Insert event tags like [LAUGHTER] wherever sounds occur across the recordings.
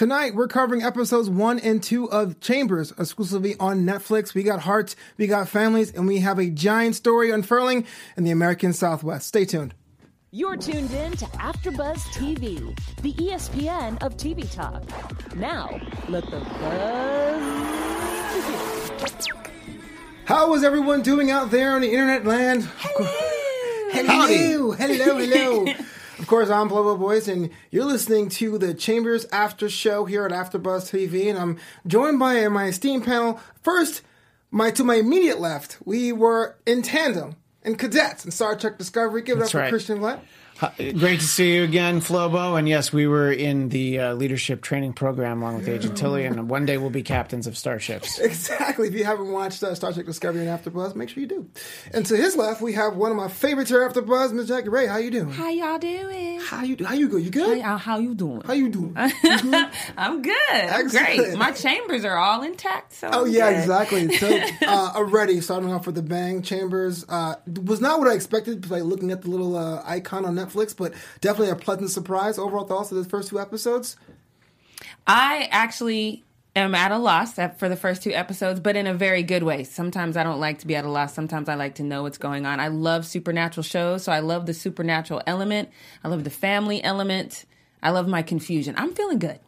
Tonight, we're covering episodes one and two of Chambers, exclusively on Netflix. We got hearts, we got families, and we have a giant story unfurling in the American Southwest. Stay tuned. You're tuned in to AfterBuzz TV, the ESPN of TV talk. Now, let the buzz begin. How is everyone doing out there on the internet land? Hello, hello, hello. [LAUGHS] of course, I'm Flobo Boys, and you're listening to the Chambers After Show here at AfterBuzz TV, and I'm joined by my esteemed panel. First, my to my immediate left, we were in tandem in cadets in Star Trek Discovery. Give it That's up for right. Christian Blatt. Hi- Great to see you again, Flobo. And yes, we were in the uh, leadership training program along with Agent Tilly, and one day we'll be captains of starships. Exactly. If you haven't watched uh, Star Trek Discovery and AfterBuzz, make sure you do. And to his left, we have one of my favorites here, AfterBuzz, Miss Jackie Ray. How you doing? How y'all doing? How you How you good? You good? How, how you doing? How you doing? [LAUGHS] You good? I'm good. I'm Excellent. great. My chambers are all intact. So Oh I'm yeah, good. exactly. So [LAUGHS] uh, already starting off with the bang, Chambers uh, was not what I expected. Like looking at the little uh, icon on Netflix, but definitely a pleasant surprise. Overall thoughts of the first two episodes. I actually am at a loss for the first two episodes, but in a very good way. Sometimes I don't like to be at a loss. Sometimes I like to know what's going on. I love supernatural shows, so I love the supernatural element. I love the family element. I love my confusion. I'm feeling good.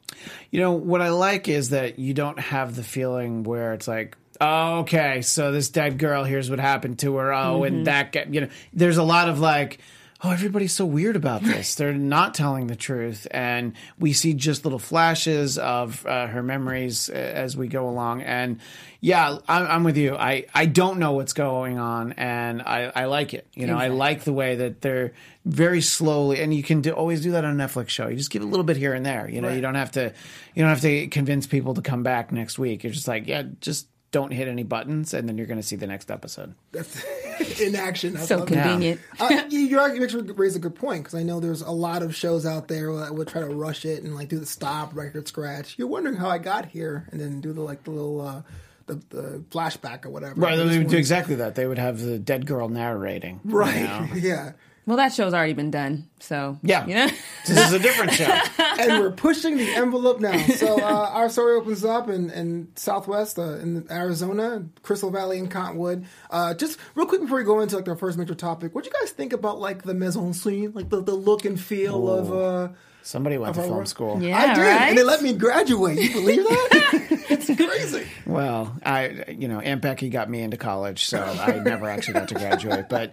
You know, what I like is that you don't have the feeling where it's like, oh, okay, so this dead girl, here's what happened to her. Oh, and mm-hmm. that, guy, you know, there's a lot of like, oh, everybody's so weird about this. They're not telling the truth. And we see just little flashes of uh, her memories uh, as we go along. And yeah, I'm, I'm with you. I, I don't know what's going on, and I, I like it. You know, I like the way that they're very slowly, and you can do, always do that on a Netflix show. You just give a little bit here and there. You know, you don't have to you don't have to convince people to come back next week. You're just like, yeah, just don't hit any buttons, and then you're going to see the next episode. That's [LAUGHS] in action. I So convenient. uh, you, you actually raise a good point because I know there's a lot of shows out there that would try to rush it and like do the stop record scratch. You're wondering how I got here, and then do the like the little uh, the, the flashback or whatever. Right, they would do exactly that. They would have the dead girl narrating. you right, know? [LAUGHS] yeah. Well, that show's already been done. So, Yeah. You know? [LAUGHS] this is a different show. and we're pushing the envelope now. So uh, our story opens up in, in Southwest, uh, in Arizona, Crystal Valley, and Cottonwood. Uh, just real quick before we go into like our first major topic, what do you guys think about like the maison scene, like the, the look and feel of? Somebody went to film were- school. Yeah, I did, right? and they let me graduate. You believe that? [LAUGHS] it's crazy. Well, I, you know, Aunt Becky got me into college, so I never actually got to graduate. But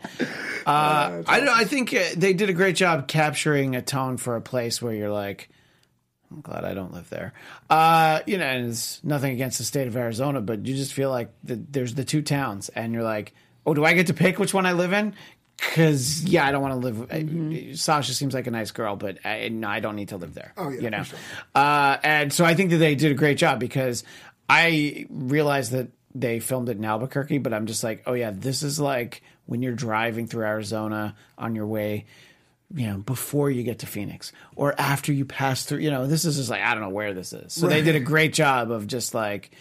uh, [LAUGHS] I don't know. I think uh, they did a great job capturing a tone for a place where you're like, I'm glad I don't live there. Uh, you know, and it's nothing against the state of Arizona, but you just feel like the, there's the two towns, and you're like, oh, do I get to pick which one I live in? Because yeah, I don't want to live. Mm-hmm. Sasha seems like a nice girl, but I, no, I don't need to live there. Oh, yeah, you know. sure. Uh, and so I think that they did a great job because I realized that they filmed it in Albuquerque, but I'm just like, oh yeah, this is like when you're driving through Arizona on your way, you know, before you get to Phoenix or after you pass through. You know, this is just like I don't know where this is. So they did a great job of just like,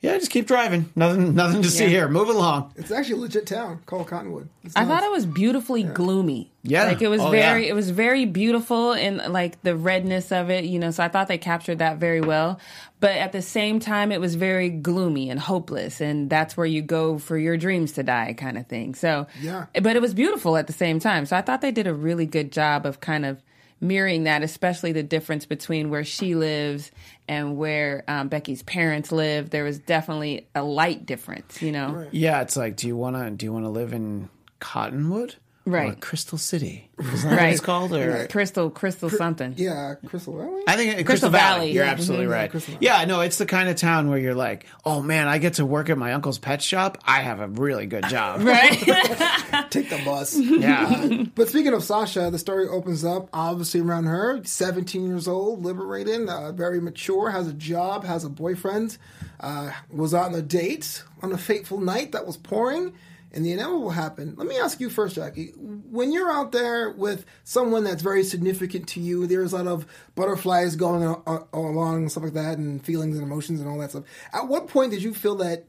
yeah, just keep driving. Nothing, nothing to see Yeah. here. Move along. It's actually a legit town called Cottonwood. It's I nice. thought it was beautifully gloomy. Yeah. Like it was Oh, very yeah. it was very beautiful and like the redness of it, you know, so I thought they captured that very well. But at the same time it was very gloomy and hopeless and that's where you go for your dreams to die kind of thing. So Yeah. But it was beautiful at the same time. So I thought they did a really good job of kind of mirroring that, especially the difference between where she lives and where um, Becky's parents live. There was definitely a light difference, you know. Yeah, it's like, do you want to do you want to live in Cottonwood? Or Right. Crystal City. Is that what Right. it's called? Or Crystal, crystal something. Yeah, Crystal Valley. I think Crystal, Crystal Valley. Valley, You're yeah. absolutely Mhm. right. Crystal Valley. Yeah, no, it's the kind of town where you're like, oh man, I get to work at my uncle's pet shop. I have a really good job. [LAUGHS] Right? [LAUGHS] Take the bus. Yeah. But speaking of Sasha, the story opens up obviously around her. 17 years old, liberated, uh, very mature, has a job, has a boyfriend, uh, was on a date on a fateful night that was pouring, and the inevitable happened. Let me ask you first, Jackie. When you're out there with someone that's very significant to you, there's a lot of butterflies going along and stuff like that, and feelings and emotions and all that stuff. At what point did you feel that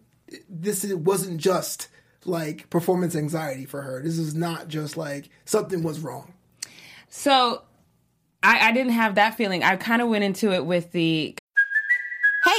this wasn't just like performance anxiety for her? This is not just like something was wrong. So I, I didn't have that feeling. I kind of went into it with the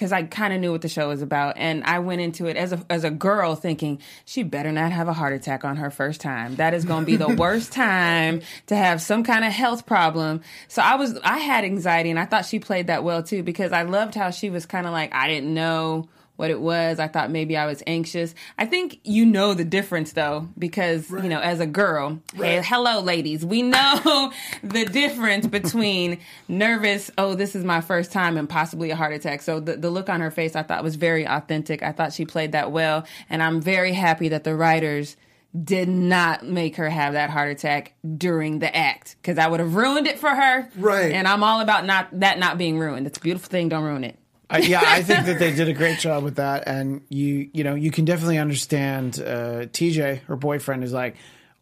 Because I kind of knew what the show was about, and I went into it as a as a girl thinking she better not have a heart attack on her first time. That is going to be the [LAUGHS] worst time to have some kind of health problem. So I was I had anxiety, and I thought she played that well too because I loved how she was kind of like I didn't know what it was. I thought maybe I was anxious. I think you know the difference though, because you know, as a girl, hey, hello, ladies, we know [LAUGHS] the difference between nervous. Oh, this is my first time, and possibly a heart attack. So the, the look on her face, I thought was very authentic. I thought she played that well, and I'm very happy that the writers did not make her have that heart attack during the act because I would have ruined it for her. Right. And I'm all about not that not being ruined. It's a beautiful thing. Don't ruin it. I, yeah, I think that they did a great job with that, and you you know you can definitely understand uh, TJ, her boyfriend, is like,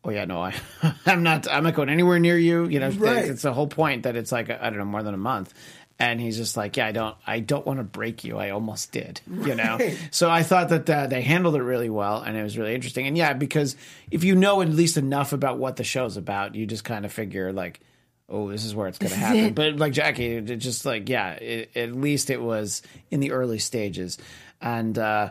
oh yeah, no, I [LAUGHS] I'm not I'm not going anywhere near you. You know, Right. it's the whole point that it's like I don't know more than a month. And he's just like, yeah, I don't, I don't want to break you. I almost did, you know. Right. So I thought that uh, they handled it really well, and it was really interesting. And yeah, because if you know at least enough about what the show's about, you just kind of figure like, oh, this is where it's going to happen. But like Jackie, it just like yeah, it, at least it was in the early stages, and uh,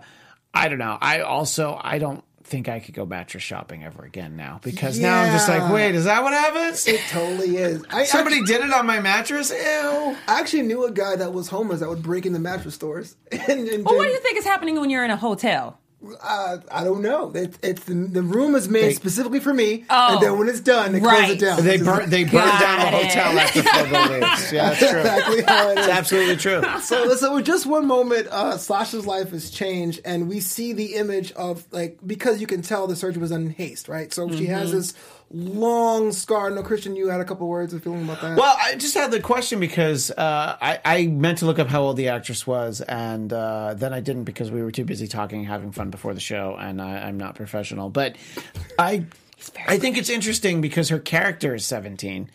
I don't know. I also I don't think I could go mattress shopping ever again now because now I'm just like, wait, is that what happens? It totally is. I [LAUGHS] Somebody actually, did it on my mattress. Ew. I actually knew a guy that was homeless that would break into mattress stores. [LAUGHS] And, and Well, what do you think is happening when you're in a hotel? Uh, I don't know. It, it's the, the room is made They- specifically for me, Oh, and then when it's done, they close it down. They It's burn they burn Got down the hotel after four [LAUGHS] weeks. Yeah, that's true. exactly how it is. It's absolutely true. so, so with just one moment, uh, Sasha's life has changed, and we see the image of like because you can tell the surgery was done in haste, right? So she has Mm-hmm. this long scar. No, Christian, you had a couple words of feeling about that. Well, I just had the question because uh, I, I meant to look up how old the actress was, and uh, then I didn't because we were too busy talking, and having fun before the show, and I, I'm not professional. But I, I think it's interesting because her character is 17,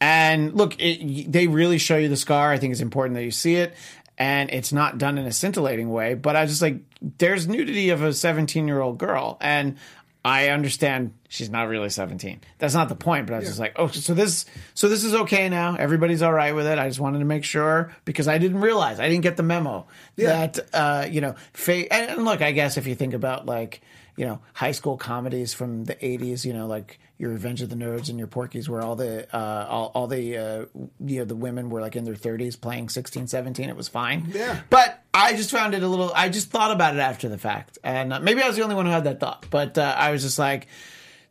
and look, it, they really show you the scar. I think it's important that you see it. And it's not done in a scintillating way, but I was just like, there's nudity of a 17 year old girl. And I understand she's not really 17. That's not the point, but I was just like, oh, so this, so this is okay now. Everybody's all right with it. I just wanted to make sure because I didn't realize, I didn't get the memo that, uh, you know, fa- and look, I guess if you think about like, you know, high school comedies from the 80s, you know, like your Revenge of the Nerds and your Porky's, where all the, uh, all, all the, uh, you know, the women were like in their 30s playing 16, 17. It was fine. Yeah. But I just found it a little. I just thought about it after the fact, and uh, maybe I was the only one who had that thought. But uh, I was just like,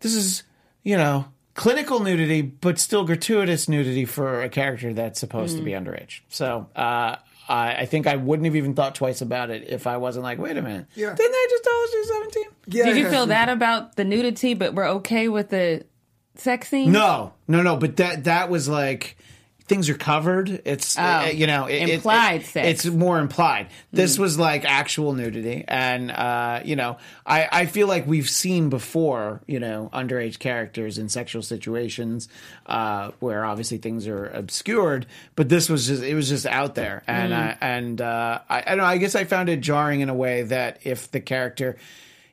"This is, you know, clinical nudity, but still gratuitous nudity for a character that's supposed to be Mm. underage." So uh, I, I think I wouldn't have even thought twice about it if I wasn't like, "Wait a minute, Yeah. didn't they just tell us you're 17?" yeah, Did you feel that about the nudity, but we're okay with the sex scene? No, no, no. But that that was like things are covered. It's uh, you know it, it- Implied it- sex. It's more implied. This was like actual nudity, and uh, you know I I feel like we've seen before you know underage characters in sexual situations uh, where obviously things are obscured, but this was just it was just out there, and I, and uh, I, I don't know. I guess I found it jarring in a way that if the character,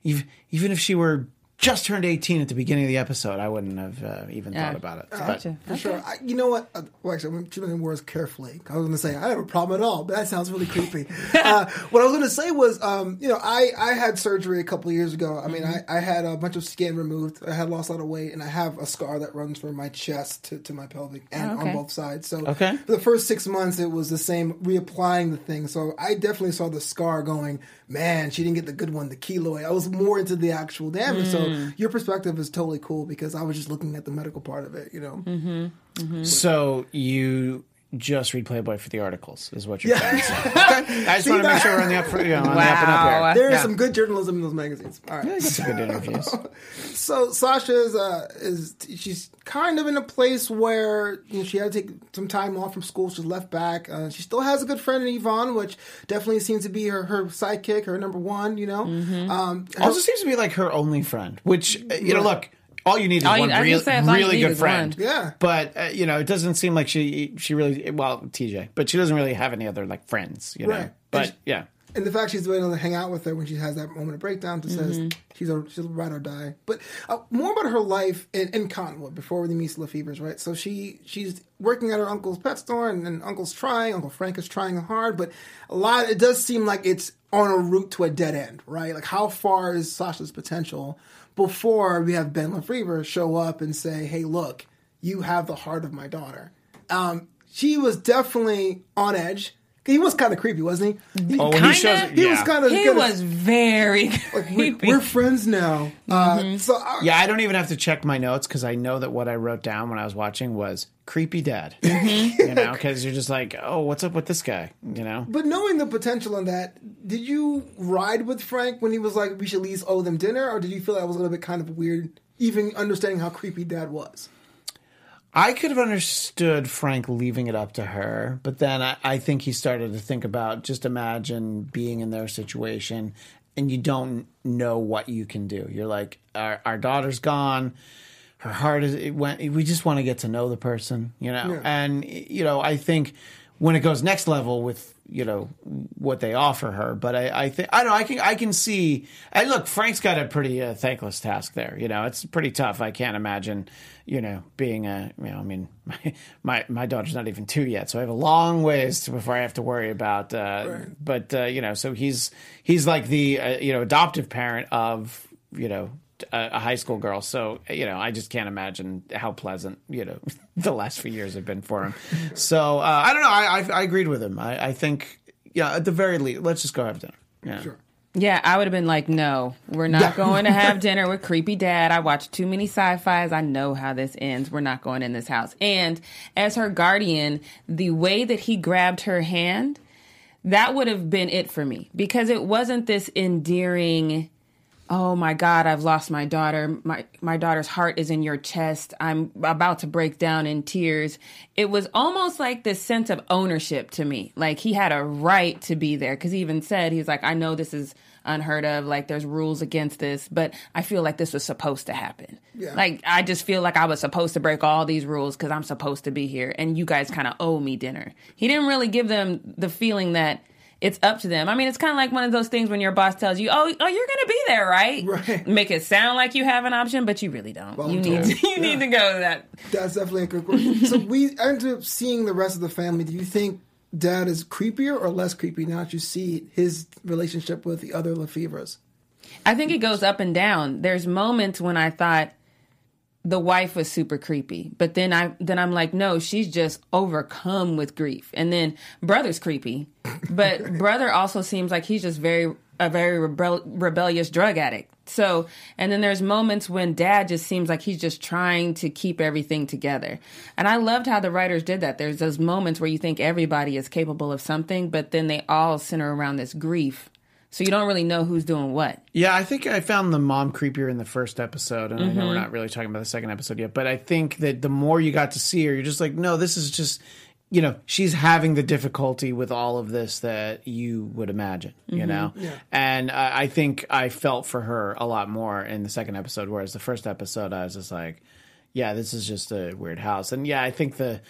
even if she were just turned 18 at the beginning of the episode, I wouldn't have uh, even Yeah. thought about it. But- Gotcha. For sure. I, you know what? Uh, well, actually, I'm choosing words carefully. I was going to say I have a problem at all, but that sounds really creepy. [LAUGHS] uh, what I was going to say was, um, you know, I, I had surgery a couple of years ago. I mean, Mm-hmm. I, I had a bunch of skin removed. I had lost a lot of weight, and I have a scar that runs from my chest to, to my pelvic and Oh, okay. on both sides. So Okay. for the first six months, it was the same reapplying the thing. So I definitely saw the scar going. Man, she didn't get the good one, the keloid. I was more into the actual damage. So Mm. your perspective is totally cool because I was just looking at the medical part of it. You know. So you just read Playboy for the articles, is what you're trying to say. [LAUGHS] Okay. I just want to make sure we're on the up, for, you know, on the up and Wow. up There is Yeah. some good journalism in those magazines. All right. here. Get some good [LAUGHS] interviews. So Sasha is uh, is she's kind of in a place where you know, she had to take some time off from school. She's left back. Uh, she still has a good friend in Yvonne, which definitely seems to be her, her sidekick, her number one. You know, Mm-hmm. um, her- Also seems to be like her only friend, which uh, you know, look, all you need is All one I was say, you really need good friend. one. Yeah. but uh, you know, it doesn't seem like she she really well TJ, but she doesn't really have any other like friends, you know. Right. But And- yeah, and the fact she's able to hang out with her when she has that moment of breakdown that says Mm-hmm. she's a she's a ride or die. But uh, more about her life in, in Cottonwood before the meet Lefevre's, right? So she she's working at her uncle's pet store, and, and uncle's trying. Uncle Frank is trying hard, but a lot. It does seem like it's on a route to a dead end, right? Like how far is Sasha's potential before we have Ben Lefevre show up and say, "Hey, look, you have the heart of my daughter." Um, she was definitely on edge. He was kind of creepy, wasn't he? He- oh, Kinda. he shows, he yeah. was kind of He was very like we're, creepy. we're friends now. Uh, so I, Yeah, I don't even have to check my notes because I know that what I wrote down when I was watching was creepy dad. [LAUGHS] Mm-hmm. you know, because you're just like, oh, what's up with this guy? You know, but knowing the potential in that, did you ride with Frank when he was like, "We should at least owe them dinner," or did you feel that was a little bit kind of weird, even understanding how creepy Dad was? I could have understood Frank leaving it up to her, but then I, I think he started to think about just imagine being in their situation and you don't know what you can do. You're like, our, our daughter's gone. Her heart is, it went, we just want to get to know the person, you know? Yeah. And, you know, I think when it goes next level with, you know, what they offer her, but I, I think, I don't know, I can, I can see, and look, Frank's got a pretty uh, thankless task there, you know, it's pretty tough. I can't imagine, you know, being a, you know, I mean, [LAUGHS] my, my, my daughter's not even two yet, so I have a long ways to, before I have to worry about, uh, but, uh, you know, so he's, he's like the, uh, you know, adoptive parent of, you know, a, a high school girl. So, you know, I just can't imagine how pleasant, you know, [LAUGHS] the last few years have been for him. So, uh, I don't know. I, I, I agreed with him. I, I think, yeah, at the very least, let's just go have dinner. Yeah. Sure. Yeah, I would have been like, no, we're not going to [LAUGHS] have dinner with creepy dad. I watch too many sci-fis. I know how this ends. We're not going in this house. And as her guardian, the way that he grabbed her hand, that would have been it for me because it wasn't this endearing oh my god i've lost my daughter my my daughter's heart is in your chest i'm about to break down in tears it was almost like this sense of ownership to me like he had a right to be there because he even said he's like i know this is unheard of like there's rules against this but i feel like this was supposed to happen Yeah. like i just feel like i was supposed to break all these rules because i'm supposed to be here and you guys kind of owe me dinner he didn't really give them the feeling that it's up to them. I mean, it's kind of like one of those things when your boss tells you, "Oh, oh, you're going to be there, right?" Right. Make it sound like you have an option, but you really don't. you need to, you need to go to that. That's definitely a good question. so we end up seeing the rest of the family. Do you think Dad is creepier or less creepy now that you see his relationship with the other Lefevres? I think it goes up and down. There's moments when I thought the wife was super creepy, but then I then I'm like, no, she's just overcome with grief. And then brother's creepy, but [LAUGHS] brother also seems like he's just very a very rebel, rebellious drug addict. So, and then there's moments when dad just seems like he's just trying to keep everything together. And I loved how the writers did that. There's those moments where you think everybody is capable of something, but then they all center around this grief. So you don't really know who's doing what. Yeah, I think I found the mom creepier in the first episode, and I know we're Mm-hmm. not really talking about the second episode yet, but I think that the more you got to see her, you're just like, no, this is just, you know, she's having the difficulty with all of this that you would imagine, you Mm-hmm. know? And I, I think I felt for her a lot more in the second episode, whereas the first episode, I was just like, yeah, this is just a weird house. And yeah, I think the,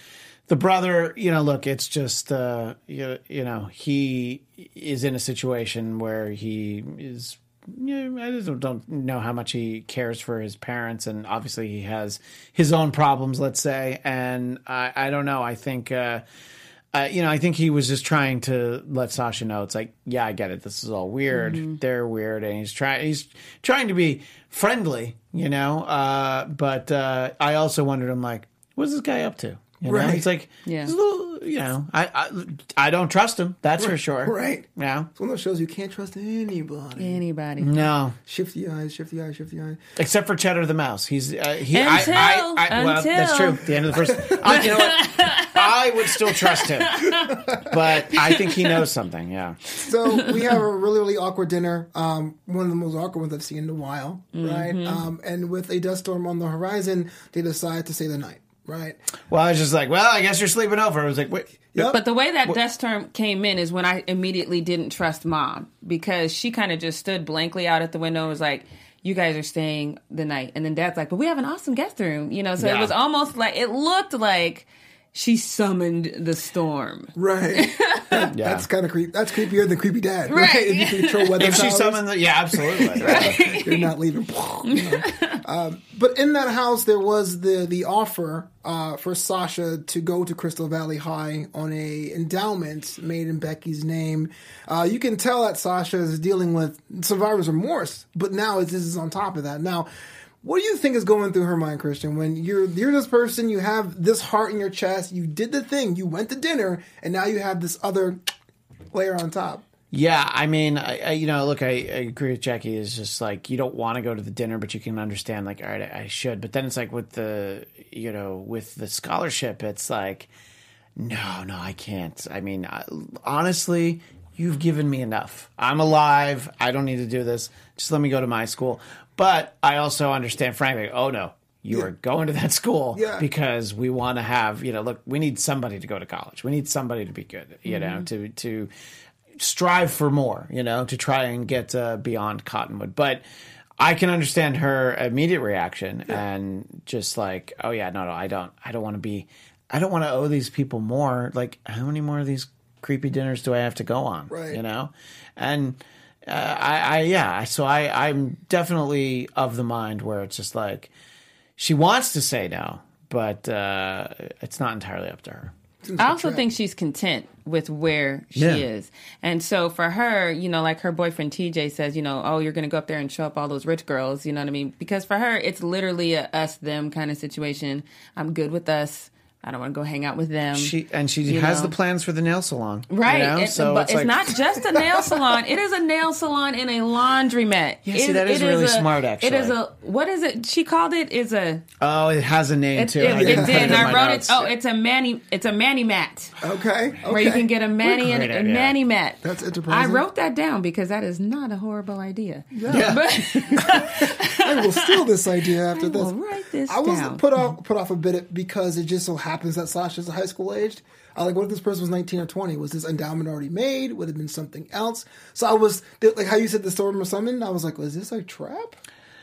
the brother, you know, look, it's just, uh, you, you know, he is in a situation where he is yeah, I just don't know how much he cares for his parents, and obviously he has his own problems, let's say. And I, I don't know. I think, uh, uh, you know, I think he was just trying to let Sasha know it's like, yeah, I get it. This is all weird. They're weird, and he's trying. He's trying to be friendly, you know. Uh, but uh, I also wondered, I'm like, what's this guy up to? You know, Right. it's like, Yeah. he's a little, you know, I, I I don't trust him. That's for sure. Right. Yeah. It's one of those shows you can't trust anybody. Anybody. No. Shifty eyes, shifty eyes, shifty eyes. Except for Cheddar the Mouse. He's uh, he. Until- I, I, I, well, that's until- true. The end of the first. I, you know what? [LAUGHS] I would still trust him, but I think he knows something. Yeah. So we have a really, really awkward dinner. Um, one of the most awkward ones I've seen in a while, right? Mm-hmm. Um, and with a dust storm on the horizon, they decide to stay the night, right? Well, I was just like, well, I guess you're sleeping over. I was like, wait. Yep. But the way that dust term came in is when I immediately didn't trust mom because she kind of just stood blankly out at the window and was like, you guys are staying the night. And then dad's like, but we have an awesome guest room, you know? So Yeah. it was almost like, it looked like she summoned the storm. Right. [LAUGHS] [LAUGHS] That- Yeah. That's kind of creepy. That's creepier than creepy dad, right? Right. If you can control weather If she powers, summoned the, yeah, absolutely. [LAUGHS] you're not leaving. you know. um, but in that house, there was the the offer uh, for Sasha to go to Crystal Valley High on a endowment made in Becky's name. Uh, you can tell that Sasha is dealing with survivor's remorse, but now this is on top of that. Now, what do you think is going through her mind, Christian? When you're you're this person, you have this heart in your chest, you did the thing, you went to dinner, and now you have this other layer on top. Yeah, I mean, I, I, you know, look, I, I agree with Jackie. Is just like you don't want to go to the dinner, but you can understand, like, all right, I, I should. But then it's like with the, you know, with the scholarship, it's like, no, no, I can't. I mean, I, honestly, you've given me enough. I'm alive. I don't need to do this. Just let me go to my school. But I also understand, frankly, oh no, you are going to that school Yeah. because we want to have, you know, look, we need somebody to go to college. We need somebody to be good, you know, to to strive for more, you know, to try and get uh, beyond Cottonwood. But I can understand her immediate reaction and just like, oh yeah, no, no, I don't, I don't want to be, I don't want to owe these people more. Like, how many more of these creepy dinners do I have to go on? Right. You know, and. Uh, I, I yeah, so I I'm definitely of the mind where it's just like she wants to say no, but uh, it's not entirely up to her. I also think she's content with where she Yeah. is. And so for her, you know, like her boyfriend TJ says, you know, oh, you're going to go up there and show up all those rich girls, you know what I mean? Because for her, it's literally a us them kind of situation. I'm good with us. I don't want to go hang out with them. She and she You has know. the plans for the nail salon, you Right, know? It- so but it's, it's, like, not just a nail salon. It is a nail salon in a laundromat. Yeah, see, that is it really a- smart, Actually, It is a what is it? She called it is a Oh, it has a name it, too. it, I it didn't put did. in And I wrote notes. it. Oh, it's a mani. It's a mani mat. Okay. okay. where you can get a mani and great a idea. mani mat. That's I wrote that down because that is not a horrible idea. Yeah. but [LAUGHS] I will steal this idea after [LAUGHS] this. will write this I was down. put off put off a bit because it just so happens that Sasha's a high school aged. I like, what if this person was nineteen or twenty? Was this endowment already made? Would it have been something else? So I was like, how you said the storm was summoned, I was like, was this a trap?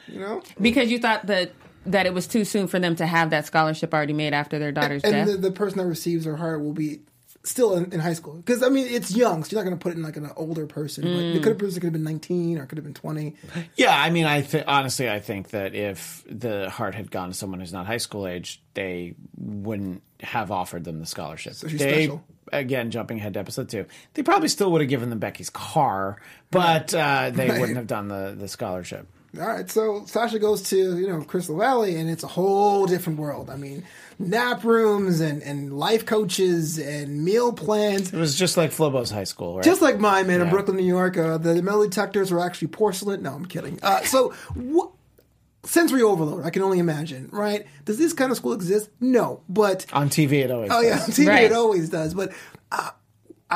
You know, because you thought that that it was too soon for them to have that scholarship already made after their daughter's and death. the, the person that receives her heart will be still in, in high school because I mean it's young, so you're not going to put it in like an older person. Mm. the could have could have been nineteen or could have been twenty. Yeah, I mean, I th- honestly, I think that if the heart had gone to someone who's not high school age, they wouldn't have offered them the scholarship. So she's they, special. Again, jumping ahead to episode two, they probably still would have given them Becky's car, but uh, they [LAUGHS] Right. wouldn't have done the the scholarship. All right, so Sasha goes to you know Crystal Valley, and it's a whole different world. I mean, nap rooms and and life coaches and meal plans. It was just like Flobo's high school, right? Just like mine, man, in Brooklyn, New York. Uh, the metal detectors were actually porcelain. No, I'm kidding. Uh, so, wh- sensory overload. I can only imagine, right? Does this kind of school exist? No, but on TV, it always. oh yeah, on does. TV Right. it always does. But uh,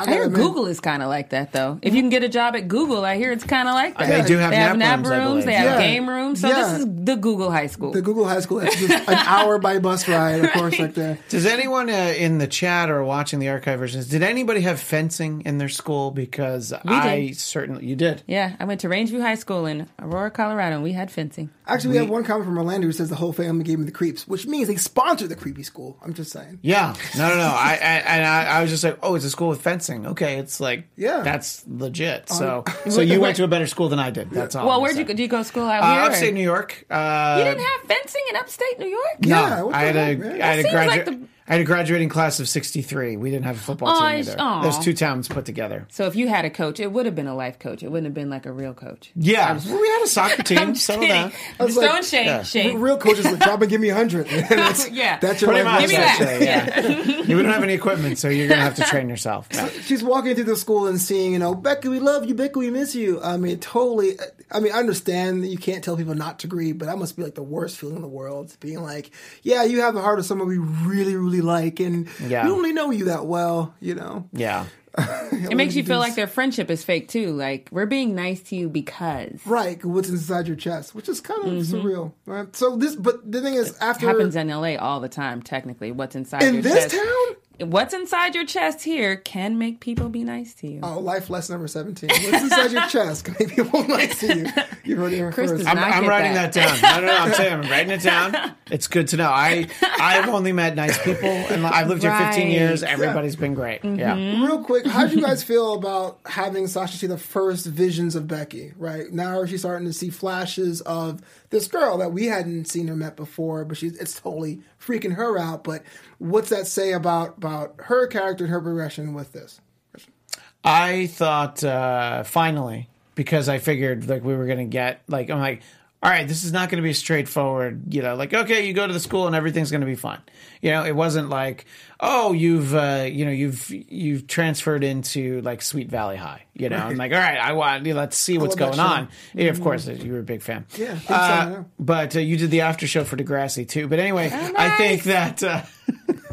I, I hear admit- Google is kind of like that, though. If you can get a job at Google, I hear it's kind of like that. They do have they have nap nap rooms, I rooms, they have Yeah. game rooms. So Yeah. this is the Google High School. The Google High School. It's just [LAUGHS] an hour by bus ride, of course, like there. Does anyone uh, in the chat or watching the archive versions, did anybody have fencing in their school? Because I did. certainly you did. yeah, I went to Rangeview High School in Aurora, Colorado, and we had fencing. Actually, we, have one comment from Orlando who says the whole family gave me the creeps, which means they sponsored the creepy school. I'm just saying. Yeah, no, no, no. I, I and I, I was just like, oh, it's a school with fencing. Okay, it's like, Yeah. that's legit. So, [LAUGHS] so you went to a better school than I did. That's all. Well, where'd you saying. go? Did you go to school out Uh, here? or- upstate New York. Uh, You didn't have fencing in upstate New York? no, Yeah, what I had the a, man? I had a seems graduate. like the- I had a graduating class of '63. We didn't have a football Aw, team it's- either. aw. There's two towns put together. So if you had a coach, it would have been a life coach. It wouldn't have been like a real coach. Yeah, well, we had a soccer [LAUGHS] team. I'm just so kidding. that. I'm just like- throwing shade. Yeah. shade. Real coaches like drop and give me a hundred. [LAUGHS] [LAUGHS] that's, Yeah. that's your Pretty life much, Give me lesson. that. actually. Yeah. you don't have any equipment, so you're gonna have to train yourself. Yeah. she's walking through the school and seeing, you know, Becca, we love you, Becca, we miss you. I mean, totally. I mean, I understand that you can't tell people not to grieve, but that must be like the worst feeling in the world. Being like, yeah, you have the heart of someone we really, really like, and Yeah. we don't know you that well, you know. Yeah. [LAUGHS] It makes you feel like their friendship is fake too. Like we're being nice to you because Right, what's inside your chest, which is kind of mm-hmm. surreal, right? So this, but the thing is, after happens in LA all the time. Technically, what's inside in your this chest? town, What's inside your chest here can make people be nice to you. oh, life lesson number seventeen: what's inside your chest can make people nice to you. You heard it here Chris first. does I'm, not I'm get writing that. that. down. No, no, no. I'm saying I'm writing it down. [LAUGHS] It's good to know. I I've only met nice people, and I've lived here 15 years. Everybody's been great. Mm-hmm. Yeah. Real quick, how do you guys [LAUGHS] feel about having Sasha see the first visions of Becky? Right now, she's starting to see flashes of this girl that we hadn't seen or met before, but she's it's totally freaking her out. But what's that say about about her character and her progression with this? I thought uh, finally because I figured like we were gonna get like I'm like. All right, this is not going to be straightforward, you know, like, okay, you go to the school and everything's going to be fine. You know, it wasn't like, oh, you've, uh, you know, you've, you've transferred into like Sweet Valley High, you know, I'm like, all right, I want, let's see what's going on. Yeah, of course, you were a big fan. Yeah, Uh, fan, yeah. but uh, you did the after show for Degrassi too. But anyway, I think that, uh, [LAUGHS]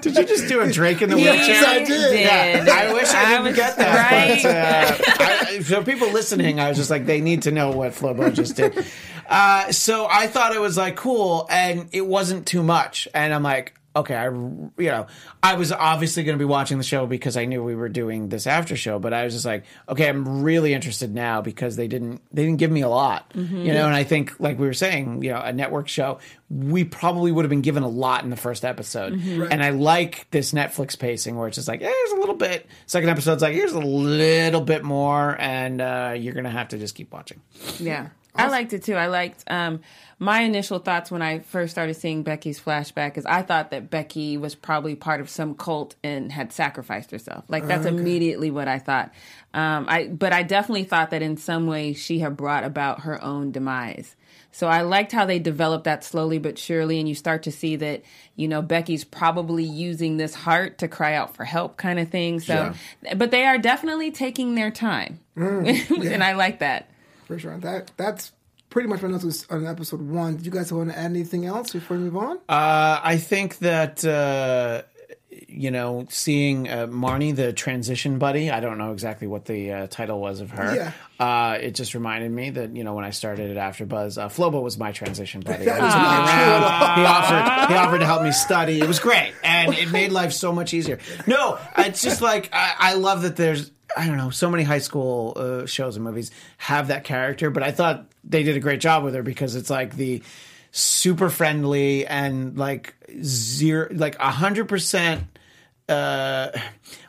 did you just do a Drake in the wheelchair? Yes, I did. Yeah, I wish I didn't get that. right. But, uh, I, for people listening, I was just like, they need to know what Flobo just did. Uh, so I thought it was like cool, and it wasn't too much. And I'm like, okay, I, you know, I was obviously going to be watching the show because I knew we were doing this after show. But I was just like, okay, I'm really interested now because they didn't they didn't give me a lot, you know. And I think, like we were saying, you know, a network show, we probably would have been given a lot in the first episode. And I like this Netflix pacing where it's just like, eh, here's a little bit. Second episode's like, here's a little bit more, and uh, you're gonna have to just keep watching. Yeah. I liked it too. I liked um, my initial thoughts when I first started seeing Becky's flashback is I thought that Becky was probably part of some cult and had sacrificed herself. Like that's immediately what I thought. Um, I but I definitely thought that in some way she had brought about her own demise. So I liked how they developed that slowly but surely, and you start to see that you know Becky's probably using this heart to cry out for help, kind of thing. So, but they are definitely taking their time, [LAUGHS] and I like that. For sure, that that's pretty much my notes on episode one. Did you guys want to add anything else before we move on? Uh, I think that uh, you know, seeing uh, Marnie, the transition buddy. I don't know exactly what the uh, title was of her. Yeah. Uh, it just reminded me that you know when I started at AfterBuzz, uh, Flobo was my transition buddy. That was not true around. He offered he offered to help me study. It was great, and it made life so much easier. No, it's just like I, I love that there's. I don't know. So many high school uh, shows and movies have that character, but I thought they did a great job with her because it's like the super friendly and like zero, like a hundred percent uh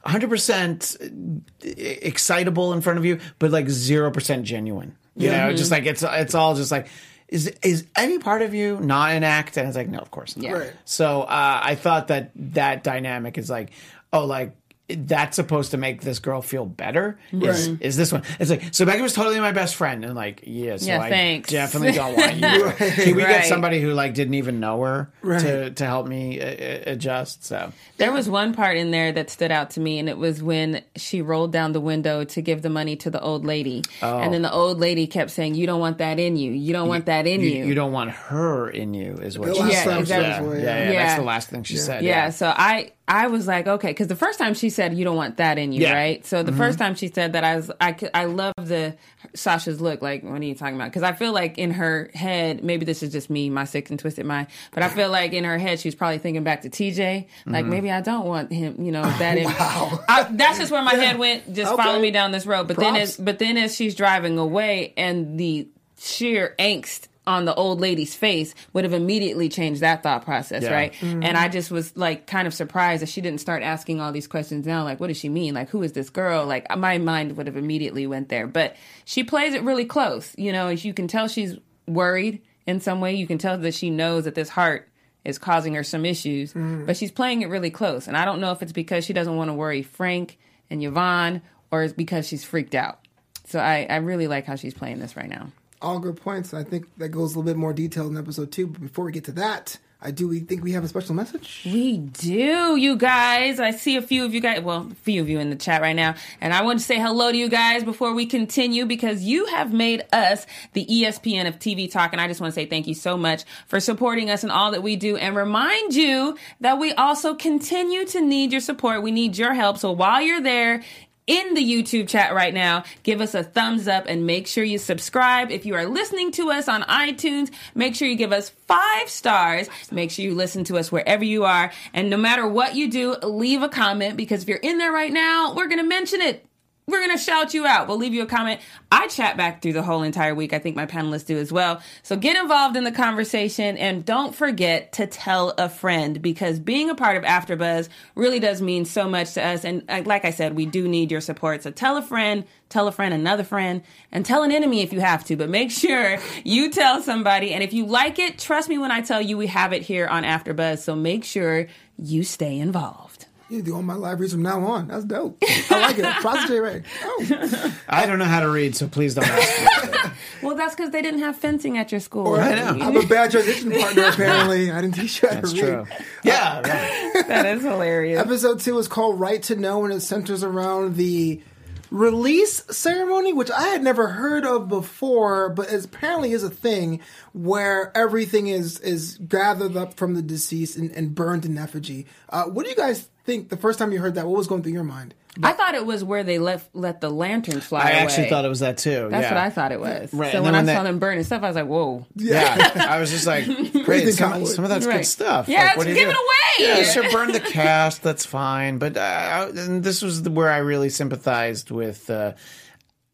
100% excitable in front of you but like 0% genuine you know just like it's it's all just like is is any part of you not an act and it's like no of course not Yeah. Right. so uh, i thought that that dynamic is like oh like that's supposed to make this girl feel better is, Right. is this one it's like so becky was totally my best friend and like yeah so Yeah, i thanks. definitely don't want [LAUGHS] you can we get somebody who like didn't even know her Right. to to help me uh, uh, adjust so There was one part in there that stood out to me, and it was when she rolled down the window to give the money to the old lady. And then the old lady kept saying, You don't want that in you. You don't want that in you, you. you don't want her in you is what The she said. time she was yeah, away, yeah, yeah. yeah, Yeah. that's the last thing she said. yeah, Yeah. so I I was like, okay, because the first time she said you don't want that in you, Yeah. right? So the mm-hmm. first time she said that, I was I I love the Sasha's look. Like, what are you talking about? Because I feel like in her head, maybe this is just me, my sick and twisted mind, but I [LAUGHS] feel like in her head she's probably thinking back to TJ. Like mm-hmm. maybe I don't want him, you know, that. [LAUGHS] in I, that's just where my head went. Just Okay. follow me down this road. But then as but then as she's driving away, and the sheer angst on the old lady's face would have immediately changed that thought process, Yeah. right? Mm-hmm. And I just was like kind of surprised that she didn't start asking all these questions now. Like, what does she mean? Like, who is this girl? Like, my mind would have immediately went there. But she plays it really close. You know, as you can tell, she's worried in some way. You can tell that she knows that this heart is causing her some issues, but she's playing it really close. And I don't know if it's because she doesn't want to worry Frank and Yvonne or it's because she's freaked out. So I, I really like how she's playing this right now. All good points. I think that goes a little bit more detail in episode two. But before we get to that, I do we think we have a special message. We do, you guys. I see a few of you guys, well, a few of you in the chat right now. And I want to say hello to you guys before we continue because you have made us the ESPN of TV Talk. And I just want to say thank you so much for supporting us in all that we do and remind you that we also continue to need your support. We need your help. So while you're there, in the YouTube chat right now. Give us a thumbs up and make sure you subscribe. If you are listening to us on iTunes, make sure you give us five stars. Make sure you listen to us wherever you are. And no matter what you do, leave a comment because if you're in there right now, we're going to mention it. We're going to shout you out. We'll leave you a comment. I chat back through the whole entire week. I think my panelists do as well. So get involved in the conversation and don't forget to tell a friend because being a part of AfterBuzz really does mean so much to us. And uh, like I said, we do need your support. So tell a friend, tell a friend, another friend, and tell an enemy if you have to. But make [LAUGHS] sure you tell somebody. And if you like it, trust me when I tell you we have it here on AfterBuzz. So make sure you stay involved. You do all my live reads from now on. That's dope. I like it. Prostitute Ray. Oh. I don't know how to read, so please don't ask me. [LAUGHS] Well, that's because they didn't have fencing at your school. Or I know. I'm a bad transition partner, apparently. I didn't teach you how That's to read. true. Uh, yeah, [LAUGHS] right. that is hilarious. Episode two is called Right to Know, and it centers around the release ceremony, which I had never heard of before, but apparently is a thing where everything is is gathered up from the deceased and, and burned in effigy. Uh, what do you guys think? The first time you heard that, what was going through your mind? I thought it was where they left let the lanterns fly I away. actually thought it was that too. That's yeah. what I thought it was. Right, So when then I when saw them burning stuff, I was like, "Whoa!" Yeah, [LAUGHS] I was just like, great. Some, some of that's Right. good stuff. Yeah, Like, what do you give do? it away. Yeah, sure. Burn the cast. That's fine. But uh, I- and this was the, where I really sympathized with. Uh,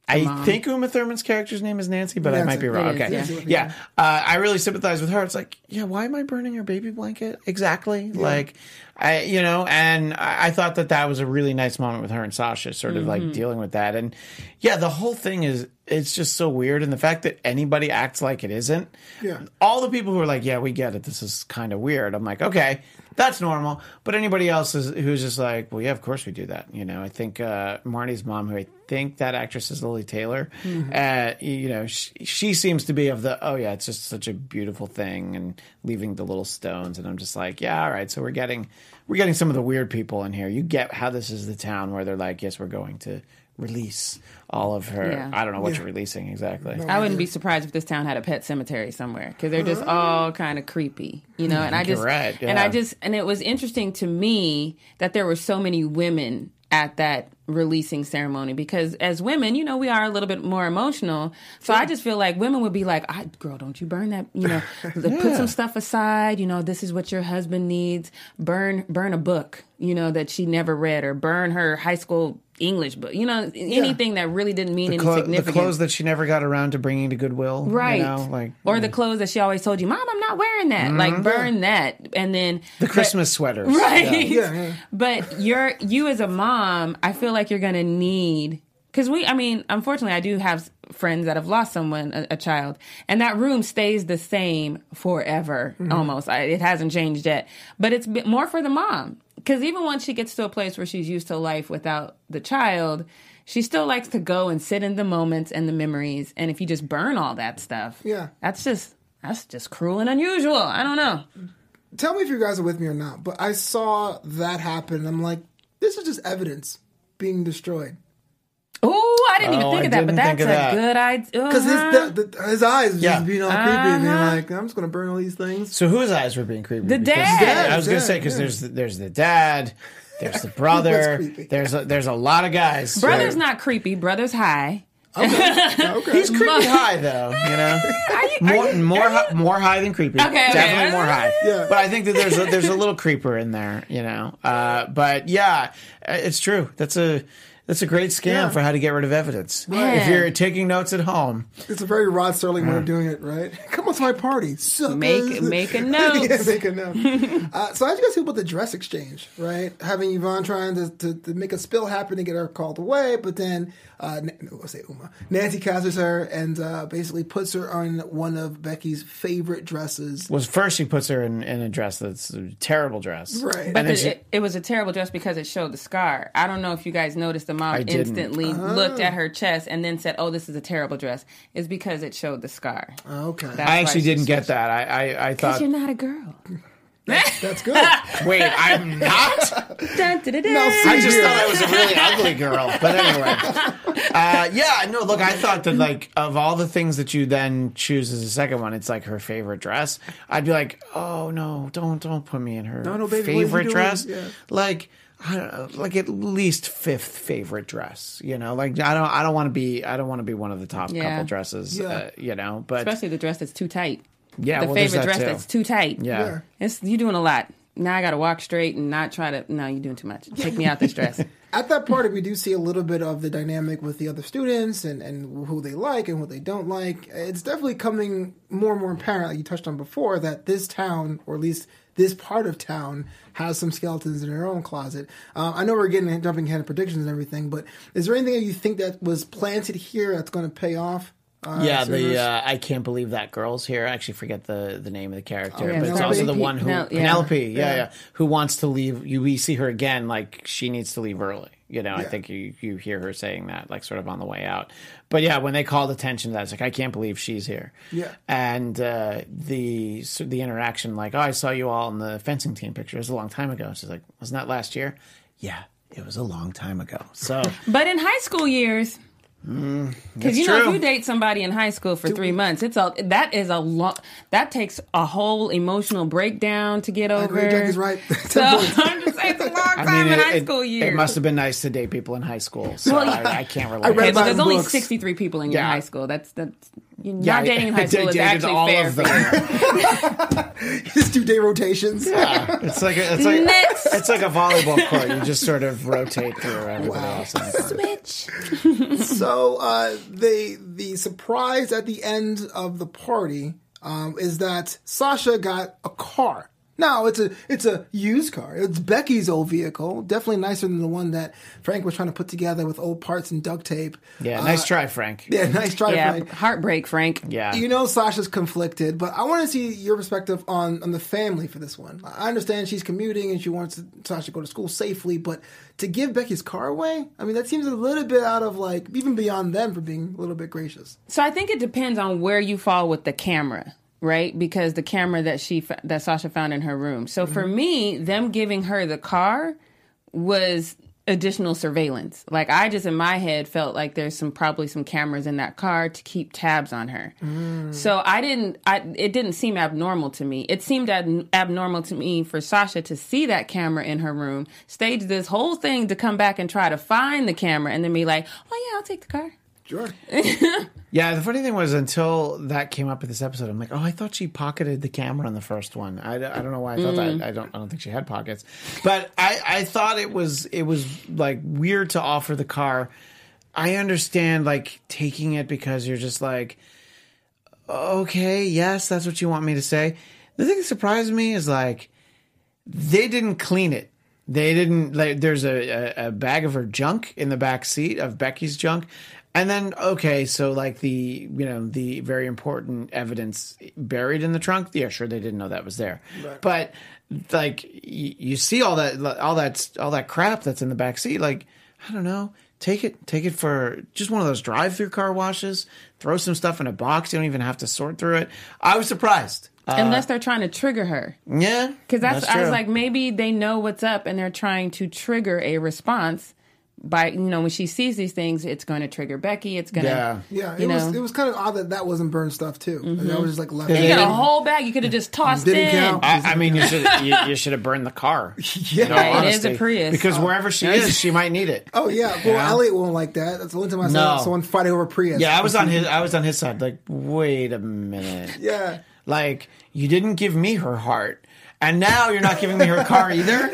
I think Uma Thurman's character's name is Nancy, but I might be wrong. It is, okay, yeah. yeah, Uh, I really sympathize with her. It's like, yeah, why am I burning your baby blanket exactly? Like, I, you know, and I, I thought that that was a really nice moment with her and Sasha, sort of Mm-hmm. like dealing with that. And yeah, the whole thing is it's just so weird, and the fact that anybody acts like it isn't. Yeah. All the people who are like, yeah, we get it. This is kind of weird. I'm like, okay, that's normal. But anybody else is who's just like, well, yeah, of course we do that. You know, I think uh, Marnie's mom, who I think that actress is Lili Taylor, uh, you know, she, she seems to be of the, oh yeah, it's just such a beautiful thing, and leaving the little stones. And I'm just like, yeah, all right. So we're getting we're getting some of the weird people in here. You get how this is the town where they're like, yes, we're going to release all of her. Yeah. I don't know what you're releasing exactly. I wouldn't be surprised if this town had a pet cemetery somewhere because they're just uh-huh. all kind of creepy, you know. And I you're just, right, and I just, and it was interesting to me that there were so many women at that releasing ceremony because as women, you know, we are a little bit more emotional. So I just feel like women would be like, I, "Girl, don't you burn that? You know, put [LAUGHS] some stuff aside. You know, this is what your husband needs. Burn, burn a book. You know that she never read, or burn her high school." English book, you know, anything that really didn't mean any Clo- the significance. clothes that she never got around to bringing to Goodwill, you Right. know, like or the clothes that she always told you, Mom, I'm not wearing that. Like mm-hmm. burn that. And then the Christmas sweaters, [LAUGHS] Right. Yeah, yeah. But you're you as a mom, I feel like you're gonna need because we I mean, unfortunately I do have friends that have lost someone, a, a child, and that room stays the same forever mm-hmm. almost. I, it hasn't changed yet. But it's been more for the mom. Because even once she gets to a place where she's used to life without the child, she still likes to go and sit in the moments and the memories. And if you just burn all that stuff, Yeah. that's just that's just cruel and unusual. I don't know. Tell me if you guys are with me or not, but I saw that happen. I'm like, this is just evidence being destroyed. Oh, I didn't even Oh, think I of that, but that's a that. good idea. Because his, the, the, his eyes was Yeah. just being all creepy, and being Uh-huh. like, I'm just going to burn all these things. So whose eyes were being creepy? The Because- dad. I was going to say because yeah. there's there's the dad, there's the brother, [LAUGHS] there's a, there's a lot of guys. Brother's Right. not creepy. Brother's high. Okay. [LAUGHS] okay. He's creepy high though, you know. [LAUGHS] more more hi- more high than creepy. Okay, okay. definitely more high. Yeah. But I think that there's a, there's a little creeper in there, you know. Uh, but yeah, uh, it's true. That's a That's a great scam Yeah. for how to get rid of evidence. Man. If you're taking notes at home, It's a very Rod Sterling way of doing it, right? [LAUGHS] Come on to my party. Suckers. Make- make a [LAUGHS] yeah, note. make a note. [LAUGHS] uh, so how'd you guys feel about the dress exchange, right? Having Yvonne trying to, to, to make a spill happen to get her called away, but then, uh, Na- no, I'll say Uma. Nancy catches her and uh, basically puts her on one of Becky's favorite dresses. was first she puts her in, in a dress that's a terrible dress. Right. But the, she- it, it was a terrible dress because it showed the scar. I don't know if you guys noticed the mom I didn't. instantly looked at her chest and then said, "Oh, this is a terrible dress." It's because it showed the scar. Okay. That's I actually didn't get that. I, I, I thought, you're not a girl. That's good. [LAUGHS] wait, I'm not? [LAUGHS] Dun, dun, dun, dun. Now, I just thought I was a really ugly girl. But anyway, [LAUGHS] uh, yeah, no. Look, I thought that like of all the things that you then choose as a second one, it's like her favorite dress. I'd be like, oh no, don't don't put me in her No, no, baby, what are you favorite dress. Yeah. Like. I don't know, like at least fifth favorite dress, you know. Like I don't, I don't want to be, I don't want to be one of the top Yeah. couple dresses, Yeah. uh, you know. But Especially the dress that's too tight. yeah, the well, favorite that dress too. that's too tight. Yeah. Yeah. It's you doing a lot. Now I got to walk straight and not try to. No, you're doing too much. Take me out this dress. [LAUGHS] At that party, we do see a little bit of the dynamic with the other students and, and who they like and who they don't like. It's definitely coming more and more apparent, like you touched on before, that this town, or at least this part of town, has some skeletons in their own closet. Uh, I know we're getting jumping ahead of predictions and everything, but is there anything that you think that was planted here that's going to pay off? Uh, Yeah, the uh, I can't believe that girl's here. I actually forget the the name of the character, yeah, but it's also the one who Penel- yeah. Penelope, yeah, Yeah. yeah, who wants to leave. You we see her again, like she needs to leave early. You know, I think you you hear her saying that, like sort of on the way out. But yeah, when they called attention to that, it's like I can't believe she's here. Yeah. and uh, the so the interaction, like, oh, I saw you all in the fencing team picture. It was a long time ago. She's like, wasn't that last year? Yeah, it was a long time ago. So [LAUGHS] But in high school years, Mm, because you know, true. if you date somebody in high school for three months, it's a that is a long that takes a whole emotional breakdown to get over. agree, Jackie's right. So. [LAUGHS] [LAUGHS] I'm just saying, it's a long time I mean, in it, high school years. it must have been nice to date people in high school. So Well, I, I can't relate. I Okay, but there's in only books. 63 people in your Yeah. high school. That's that's you're Yeah, not dating in [LAUGHS] high I school is dated actually all fair. of for them. you. [LAUGHS] [LAUGHS] Just two day rotations. Yeah, it's like a, it's like Next. it's like a volleyball court. You just sort of rotate through everybody else. In the court. Switch. So uh, the the surprise at the end of the party um, is that Sasha got a car. Now it's a it's a used car. It's Becky's old vehicle, definitely nicer than the one that Frank was trying to put together with old parts and duct tape. Yeah, uh, nice try, Frank. [LAUGHS] Yeah, nice try, Yeah, Frank. heartbreak, Frank. Yeah, You know Sasha's conflicted, but I want to see your perspective on on the family for this one. I understand she's commuting and she wants Sasha to go to school safely, but to give Becky's car away, I mean that seems a little bit out of like even beyond them for being a little bit gracious. So I think it depends on where you fall with the camera, right? Because the camera that she that Sasha found in her room. So for me, them giving her the car was additional surveillance. Like I just in my head felt like there's some probably some cameras in that car to keep tabs on her. So I didn't I it didn't seem abnormal to me. It seemed ab- abnormal to me for Sasha to see that camera in her room, stage this whole thing to come back and try to find the camera and then be like, "Oh yeah, I'll take the car." Sure. [LAUGHS] yeah. The funny thing was until that came up in this episode, I'm like, oh, I thought she pocketed the camera in the first one. I, I don't know why I thought that. Mm. I don't I don't think she had pockets, but I I thought it was it was like weird to offer the car. I understand like taking it because you're just like, okay, yes, that's what you want me to say. The thing that surprised me is like they didn't clean it. They didn't. Like, there's a, a, a bag of her junk in the back seat of Becky's junk, and then okay, so like the you know the very important evidence buried in the trunk. Yeah, sure, they didn't know that was there, but like y- you see all that all that all that crap that's in the back seat. Like I don't know. Take it, take it for just one of those drive-through car washes. Throw some stuff in a box. You don't even have to sort through it. I was surprised. Uh, Unless they're trying to trigger her. yeah, Because that's, I true. was like, maybe they know what's up and they're trying to trigger a response by, you know, when she sees these things, it's going to trigger Becky. It's going to, Yeah. Yeah, it you was know. Mm-hmm. it was kind of odd that that wasn't burned stuff too. And that was just like left. You they got a whole bag you could have just tossed Didn't in. count. I, I mean, you should you, you should have burned the car. [LAUGHS] yeah. in all it is a. Prius. because wherever she is, she might need it. Oh yeah. Well, Yeah. Elliot won't like that. That's the only time I saw No. someone fighting over Prius. Yeah, I was on his. I was on his side. Like, wait a minute. Yeah. Like, you didn't give me her heart, and now you're not giving me her car [LAUGHS] either.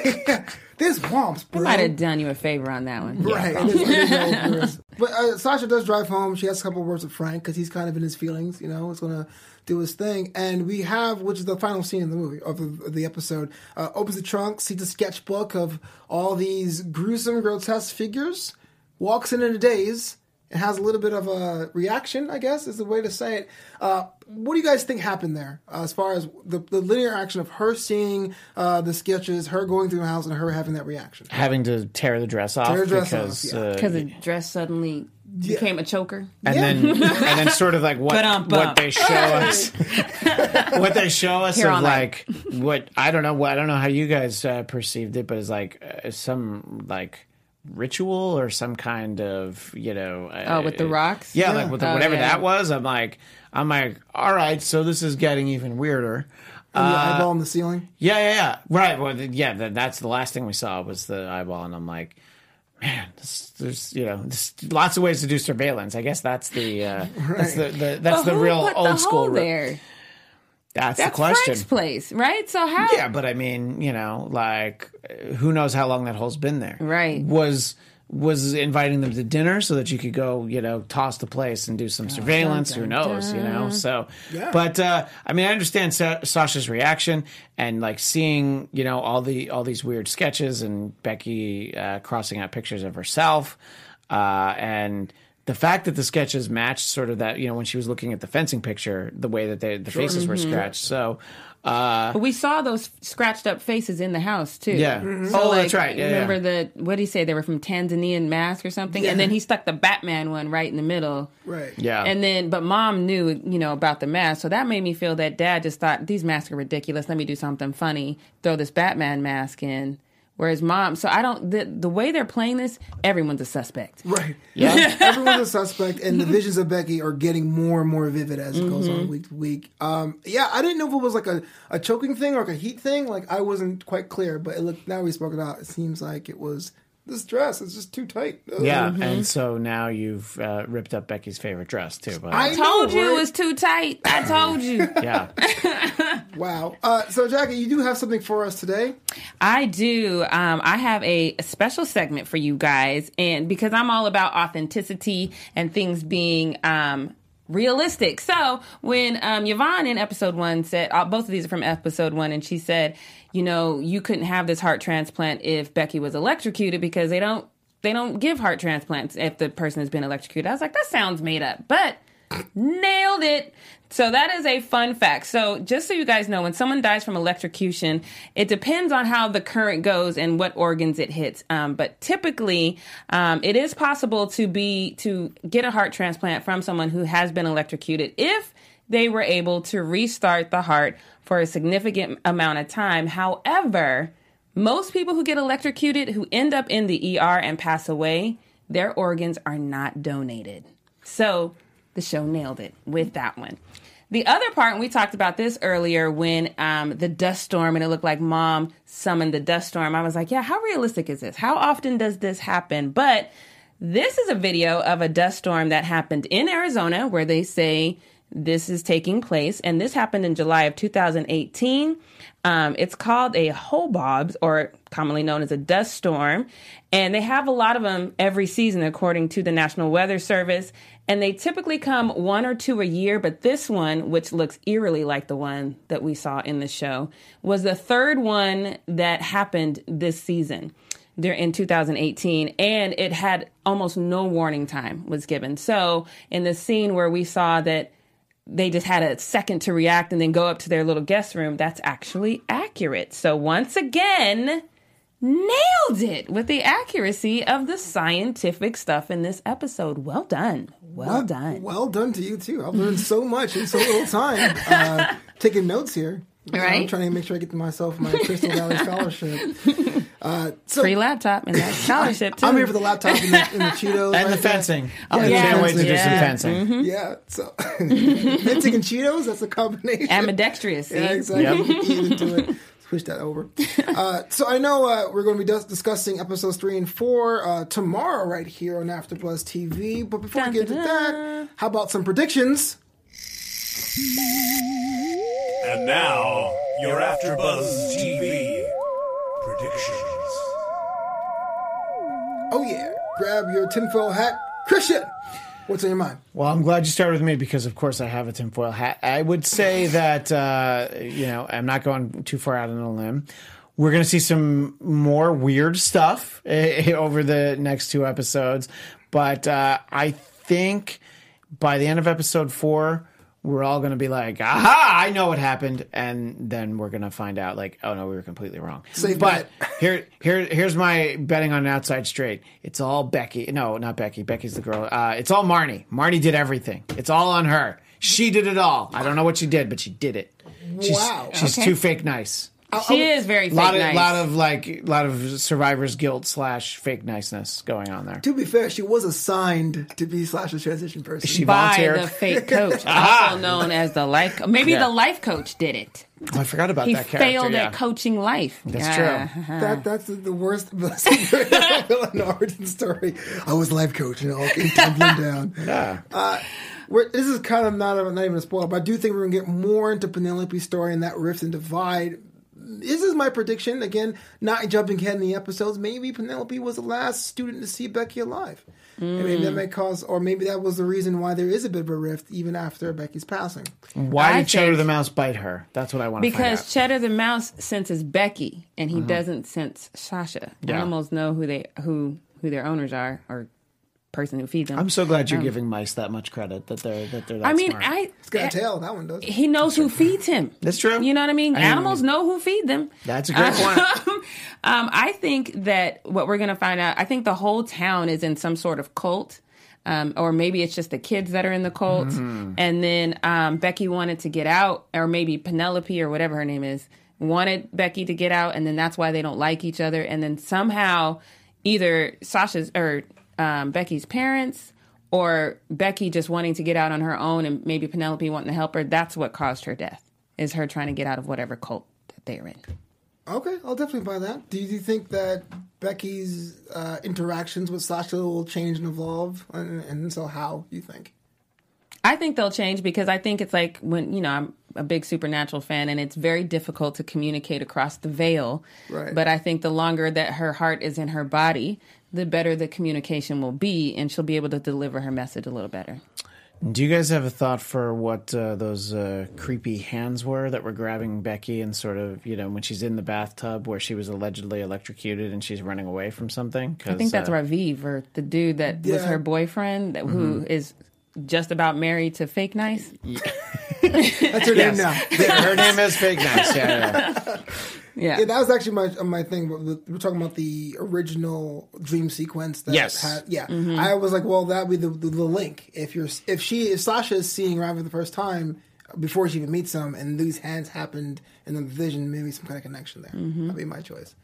This womps, bro. Might have done you a favor on that one. Right. it is- it is but uh, Sasha does drive home. She has a couple words with Frank because he's kind of in his feelings. You know, he's going to do his thing. And we have, which is the final scene in the movie of the, of the episode, uh, opens the trunk, sees a sketchbook of all these gruesome, grotesque figures, walks in in a daze. And has a little bit of a reaction, I guess is the way to say it. Uh, what do you guys think happened there, uh, as far as the, the linear action of her seeing uh, the sketches, her going through the house, and her having that reaction? Having to tear the dress off Tear the dress because off, yeah. uh, Because the dress suddenly became a choker. and then [LAUGHS] and then sort of like what Ba-dum-bum. what they show [LAUGHS] us what they show us Here of all like what I don't know what I don't know how you guys uh, perceived it but it's like uh, some like ritual or some kind of you know uh, Oh, with the rocks? yeah, like with the, Oh, whatever yeah. that was I'm like I'm like all right so this is getting even weirder And the Uh, eyeball in the ceiling. yeah, yeah, yeah. Right. Well, th- yeah. That, that's the last thing we saw was the eyeball, and I'm like, man, this, there's you know, there's lots of ways to do surveillance. I guess that's the uh, that's the, the that's the Who real put old the school. hole there. That's, That's the question. Frank's place, right? So how? Yeah, but I mean, you know, like who knows how long that hole's been there? Right. Was was inviting them to dinner so that you could go, you know, toss the place and do some surveillance. who knows, you know? So, Yeah. but uh, I mean, I understand Sa- Sasha's reaction and like seeing, you know, all the all these weird sketches and Becky uh, crossing out pictures of herself, uh, and the fact that the sketches matched sort of that, you know, when she was looking at the fencing picture, the way that they, the faces were scratched. So. Uh, But we saw those scratched up faces in the house too. Yeah. Mm-hmm. Oh, that's right. Yeah, remember yeah. the what did he say? They were from Tanzanian mask or something, and then he stuck the Batman one right in the middle. Right. yeah. And then, but mom knew, you know, about the mask. So that made me feel that dad just thought these masks are ridiculous. Let me do something funny. Throw this Batman mask in. Whereas mom, so I don't, the, the way they're playing this, everyone's a suspect. Right. Yeah. [LAUGHS] Everyone's a suspect, and the visions of Becky are getting more and more vivid as it goes on week to week. Um, yeah, I didn't know if it was like a, a choking thing or like a heat thing. Like I wasn't quite clear, but it looked, now we spoke it out. It seems like it was this dress is just too tight. Ugh. Yeah, and so now you've uh, ripped up Becky's favorite dress too. But I Told know, you it was too tight. I told you. [LAUGHS] yeah, [LAUGHS] Wow. Uh, so Jackie, you do have something for us today. I do. Um, I have a, a special segment for you guys, and because I'm all about authenticity and things being um, realistic. So when um, Yvonne in episode one said, uh, both of these are from episode one, and she said, you know, you couldn't have this heart transplant if Becky was electrocuted because they don't they don't give heart transplants if the person has been electrocuted. I was like, that sounds made up, but Nailed it. So that is a fun fact. So just so you guys know, when someone dies from electrocution, it depends on how the current goes and what organs it hits. Um, but typically, um, it is possible to be to get a heart transplant from someone who has been electrocuted if they were able to restart the heart for a significant amount of time. However, most people who get electrocuted who end up in the ER and pass away, their organs are not donated. So the show nailed it with that one. The other part, we talked about this earlier when um, the dust storm and it looked like mom summoned the dust storm. I was like, yeah, how realistic is this? How often does this happen? But this is a video of a dust storm that happened in Arizona where they say this is taking place. And this happened in July of 2018. Um, it's called a Haboobs, or commonly known as a dust storm. And they have a lot of them every season, according to the National Weather Service. And they typically come one or two a year, but this one, which looks eerily like the one that we saw in the show, was the third one that happened this season. There in 2018 and it had almost no warning time was given. So in the scene where we saw that they just had a second to react and then go up to their little guest room that's actually accurate. So once again nailed it with the accuracy of the scientific stuff in this episode. Well done well done Well done to you too. I've learned so much in so little time. Uh, [LAUGHS] taking notes here. You know, I'm Right. trying to make sure I get to myself my Crystal Valley [LAUGHS] scholarship. Uh, so free laptop and that scholarship too I'm here for the laptop and the, and the Cheetos and the right there. fencing. Oh, I yeah. can't wait to do some Yeah. fencing. Yeah, so [LAUGHS] fencing and Cheetos. That's a combination. ambidextrous see? Yeah, exactly. Yep. Eat into it. Push that over. [LAUGHS] Uh, so I know uh, we're going to be dis- discussing episodes three and four uh, tomorrow, right here on AfterBuzz TV. But before we get to that, how about some predictions? And now, your AfterBuzz TV predictions. Oh yeah, grab your tinfoil hat, Christian. What's on your mind? Well, I'm glad you started with me because, of course, I have a tinfoil hat. I would say that, uh, you know, I'm not going too far out on a limb. We're going to see some more weird stuff [LAUGHS] eh, over the next two episodes. But uh, I think by the end of episode four, we're all going to be like, aha, I know what happened. And then we're going to find out, like, oh no, we were completely wrong. Safe but [LAUGHS] here, here, here's my betting on an outside straight. It's all Becky. No, not Becky. Becky's the girl. Uh, it's all Marnie. Marnie did everything. It's all on her. She did it all. I don't know what she did, but she did it. She's, Wow. She's Okay. too fake nice. She is very fake lot of, nice. lot of like, lot of survivor's guilt slash fake niceness going on there. To be fair, she was assigned to be Slash's transition person. She by volunteered. the fake [LAUGHS] coach, ah. also known as the life. Maybe Yeah. the life coach did it. Oh, I forgot about He that character. failed yeah. at coaching life. That's Yeah. Uh-huh. that that's the- the worst [LAUGHS] villain origin story. I was life coach and it all came tumbling down. [LAUGHS] Yeah. Uh, we're, this is kind of not, a, not even a spoiler, but I do think we're gonna get more into Penelope's story and that rift and divide. This is my prediction. Again, not jumping ahead in the episodes. Maybe Penelope was the last student to see Becky alive. And maybe that hmm. may cause, or maybe that was the reason why there is a bit of a rift even after Becky's passing. Why I did Cheddar the Mouse bite her? That's what I want to find Because out. Cheddar the mouse senses Becky, and he uh-huh. doesn't sense Sasha. Yeah. Animals know who they who who their owners are or person who feeds them. I'm so glad you're giving mice that much credit that they're that they're that I mean, smart. I It's got a tail. That one does. he knows who feeds him. That's true. You know what I mean? I Animals even- know who feed them. That's a great point. [LAUGHS] Um, I think that what we're going to find out, I think the whole town is in some sort of cult. Um, or maybe it's just the kids that are in the cult. Mm-hmm. And then um, Becky wanted to get out, or maybe Penelope or whatever her name is, wanted Becky to get out. And then that's why they don't like each other. And then somehow either Sasha's or um, Becky's parents or Becky just wanting to get out on her own and maybe Penelope wanting to help her, that's what caused her death, is her trying to get out of whatever cult that they're in. Okay, I'll definitely buy that. Do you think that Becky's uh, interactions with Sasha will change and evolve? And, and so, how do you think? I think they'll change because I think it's like when, you know, I'm a big supernatural fan and it's very difficult to communicate across the veil. Right. But I think the longer that her heart is in her body, the better the communication will be and she'll be able to deliver her message a little better. Do you guys have a thought for what uh, those uh, creepy hands were that were grabbing Becky and sort of, you know, when she's in the bathtub where she was allegedly electrocuted and she's running away from something? I think that's uh, Raviv or the dude that was her boyfriend that, who is just about married to fake nice. [LAUGHS] That's her name now. Yeah, her name is Fake Nice. Yeah, yeah. [LAUGHS] Yeah. Yeah, that was actually my my thing. We're talking about the original dream sequence. That Yes. Had, yeah, Mm-hmm. I was like, well, that would be the, the the link. If you're if she if Sasha is seeing Ryan for the first time before she even meets him, and these hands happened in the vision, maybe some kind of connection there. That'd be my choice.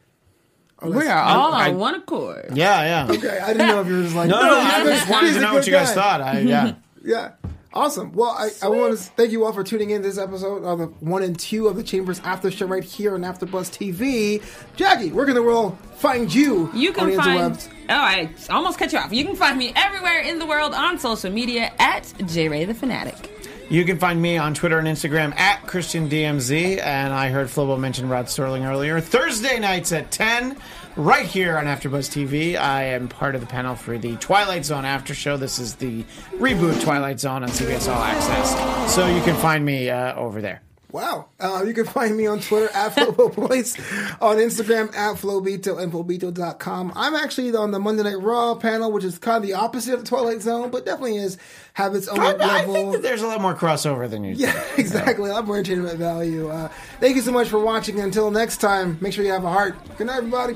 Oh, or we are all I- on one accord. Yeah, yeah. Okay, I didn't know if you were just like [LAUGHS] No, no, I he's just wanted to know what you guys guy. thought. I, yeah. [LAUGHS] Yeah. Awesome. Well, I, I want to thank you all for tuning in to this episode of the one and two of the Chambers After Show right here on AfterBuzz TV. Jackie, where can the world find you? You on can the find. interwebs? Oh, I almost cut you off. You can find me everywhere in the world on social media at JRay the Fanatic. You can find me on Twitter and Instagram at ChristianDMZ. And I heard Flobo mention Rod Sterling earlier. Thursday nights at 10, right here on AfterBuzz TV. I am part of the panel for the Twilight Zone After Show. This is the reboot Twilight Zone on CBS All Access. So you can find me uh, over there. Wow. Uh, you can find me on Twitter at [LAUGHS] FloboBoys, on Instagram at FloBito and FloBito.com. I'm actually on the Monday Night Raw panel, which is kind of the opposite of the Twilight Zone, but definitely is have its own I, I level. think that there's a lot more crossover than you Yeah, think. [LAUGHS] exactly. A lot more entertainment value. Uh, thank you so much for watching. Until next time, make sure you have a heart. Good night, everybody.